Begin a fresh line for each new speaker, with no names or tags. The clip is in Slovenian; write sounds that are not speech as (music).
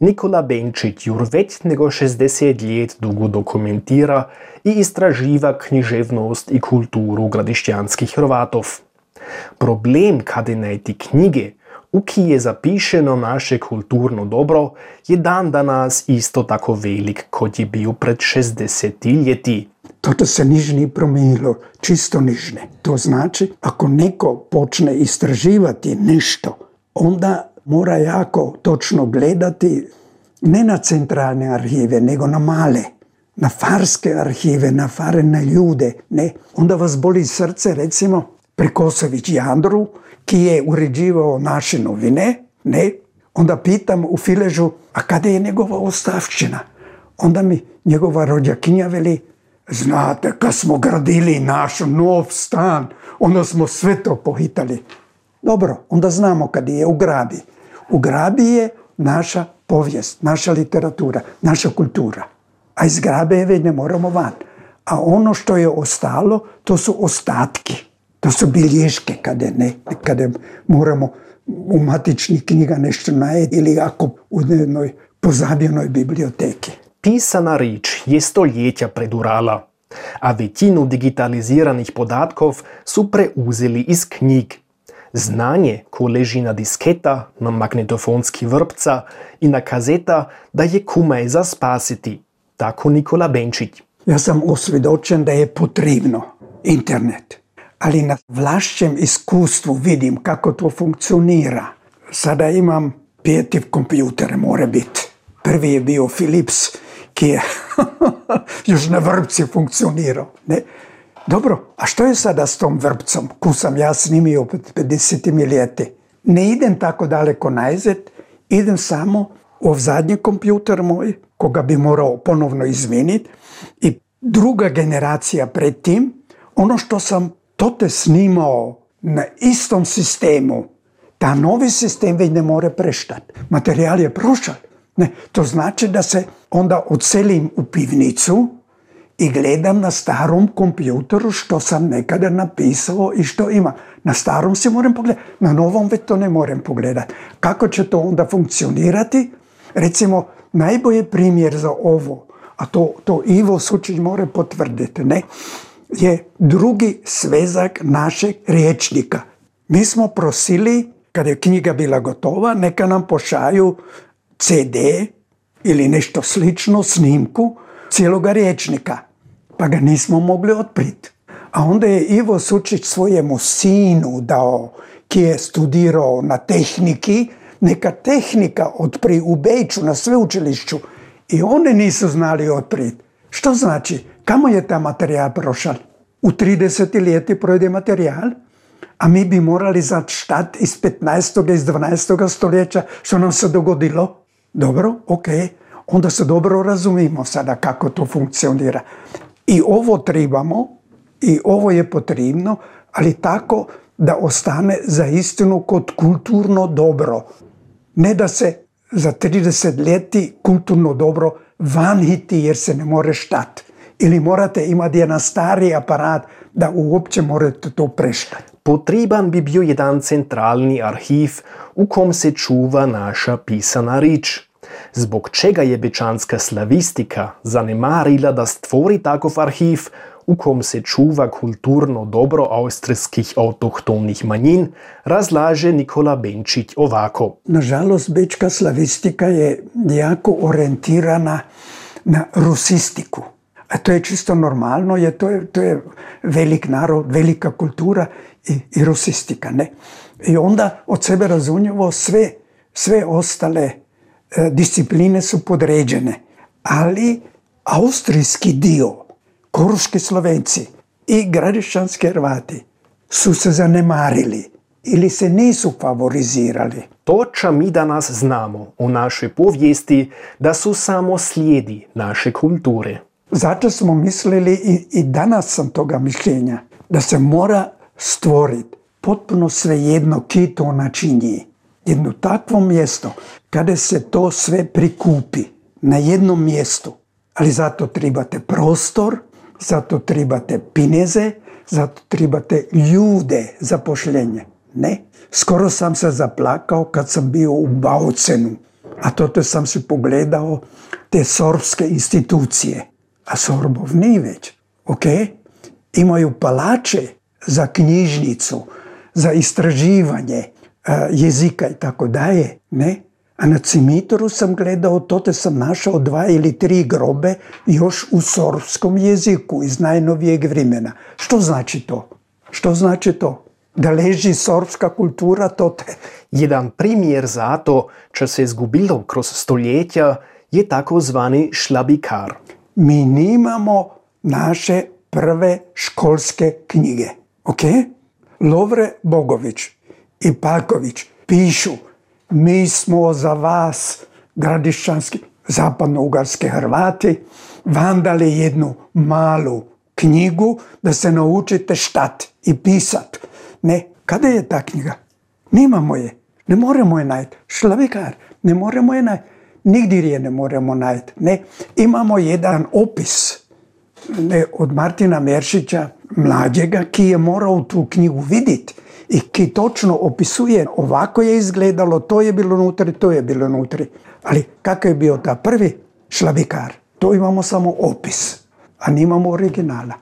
Nikola Benčić już već nego 60 let dugo dokumentira i istraživa književnost i kulturu gradišćanskih Hrvatov. Problem kada najti knjige, u ki je zapišeno naše kulturno dobro, je dan danas isto tako velik, kot je bil pred 60 leti.
Toto se nič ni promenilo, čisto nič ne. To znači, ako neko počne istraživati nešto, onda mora jako točno gledati ne na centralne arhive, nego na male, na farske arhive, na farene ljude. Ne. Onda vas boli srce, recimo, Prekosović Jandru, ki je uređivao naše novine, ne. Onda pitam u Filežu, a kada je njegova ostavština? Onda mi njegova rođakinja veli, znate, kad smo gradili naš nov stan, onda smo sve to pohitali. Dobro, onda znamo kad je u grabi. U grabi je naša povijest, naša literatura, naša kultura. A iz grabe ne moramo van. A ono što je ostalo, to su ostatki. To su bilješke kada, ne, kada moramo u matičnih knjiga nešto najeti ili ako u jednoj pozabljenoj biblioteki.
Pisana rič je stoljetja predurala, a većinu digitaliziranih podatkov su preuzeli iz knjig. Znanje, ko leži na disketa, na magnetofonski vrpca i na kazeta, da je kumaj za spasiti. Tako Nikola Benčić.
Ja sam osvjedočen da je potrebno internet, ali na vlašćem iskustvu vidim kako to funkcionira. Sada imam peti kompjuter, mora biti. Prvi je bio Philips, ki je (laughs) još na vrpci funkcionirao. Ne? Dobro, a što je sada s tom vrpcom, ko sam ja snimio pred 50 ljeti? Ne idem tako daleko najzad, idem samo u zadnji kompjuter moj, koga bi morao ponovno izviniti, i druga generacija pred tim, ono što sam tote snimao na istom sistemu, ta novi sistem već ne more preštati. Materijal je prošao. Ne, to znači da se onda odselim u pivnicu i gledam na starom kompjuteru što sam nekada napisao i što ima. Na starom se moram pogledati, na novom već to ne moram pogledati. Kako će to onda funkcionirati? Recimo, najbolji primjer za ovo, a to, to Ivo Sučić mora potvrditi, ne, je drugi svezak našeg riječnika. Mi smo prosili, kada je knjiga bila gotova, neka nam pošaju CD ili nešto slično, snimku cijeloga riječnika. Pa ga nismo mogli otpriti. A onda je Ivo Sučić svojemu sinu dao, ki je studirao na tehniki, neka tehnika otpri u Beču na sveučilišću i oni nisu znali otpriti. Što znači? Kamo je ta materijal prošao? U 30 ljeti projde materijal, a mi bi morali znati štat iz 15. iz 12. stoljeća što nam se dogodilo. Dobro, ok, onda se dobro razumimo sada kako to funkcionira. I ovo trebamo, i ovo je potrebno, ali tako da ostane za istinu kot kulturno dobro. Ne da se za 30 ljeti kulturno dobro vanhiti jer se ne more štat. Ili morate imati jedan stari aparat da uopće morate to preštati.
Potreban bi bio jedan centralni arhiv, u kom se čuva naša pisana rič. Zbog čega je bečanska slavistika zanemarila da stvori takov arhiv, u kom se čuva kulturno dobro austrijskih autohtonih manjin, razlaže Nikola Benčić ovako.
Nažalost, bečka slavistika je jako orientirana na rusistiku. A to je čisto normalno, je, to, je, to je velik narod, velika kultura i, i rusistika. Ne? I onda od sebe razumljivo sve, sve ostale e, discipline su podređene. Ali austrijski dio, koruški slovenci i gradišćanski Hrvati su se zanemarili ili se nisu favorizirali.
To, čo mi danas znamo o našoj povijesti, da su samo slijedi naše kulture.
Zato smo mislili i, i danas sam toga mišljenja da se mora stvoriti potpuno svejedno ki to načinji. Jedno takvo mjesto kada se to sve prikupi na jednom mjestu. Ali zato trebate prostor, zato trebate pineze, zato trebate ljude za pošljenje. Ne. Skoro sam se zaplakao kad sam bio u Baucenu. A toto sam si pogledao te sorbske institucije. A Sorbov ni već, ok? Imaju palače za knjižnicu, za istraživanje jezika i tako daje, ne? A na cimitoru sam gledao, tote sam našao dva ili tri grobe još u sorbskom jeziku iz najnovijeg vremena. Što znači to? Što znači to? Da leži sorbska kultura tote?
Jedan primjer za to, čo se je zgubilo kroz stoljetja, je takozvani šlabikar.
Mi nimamo naše prve školske knjige, ok? Lovre Bogović i Palković pišu mi smo za vas, gradišćanski, zapadno-ugarske Hrvati, vam dali jednu malu knjigu da se naučite štat i pisat. Ne, kada je ta knjiga? Nimamo je. Ne moramo je najti. Šlavikar, ne moramo je najti. Nigdje je ne moramo najti. Ne, imamo jedan opis ne, od Martina Meršića, mlađega, ki je morao tu knjigu vidjeti i ki točno opisuje ovako je izgledalo, to je bilo unutra, to je bilo unutra. Ali kakav je bio ta prvi šlabikar? To imamo samo opis, a nimamo originala.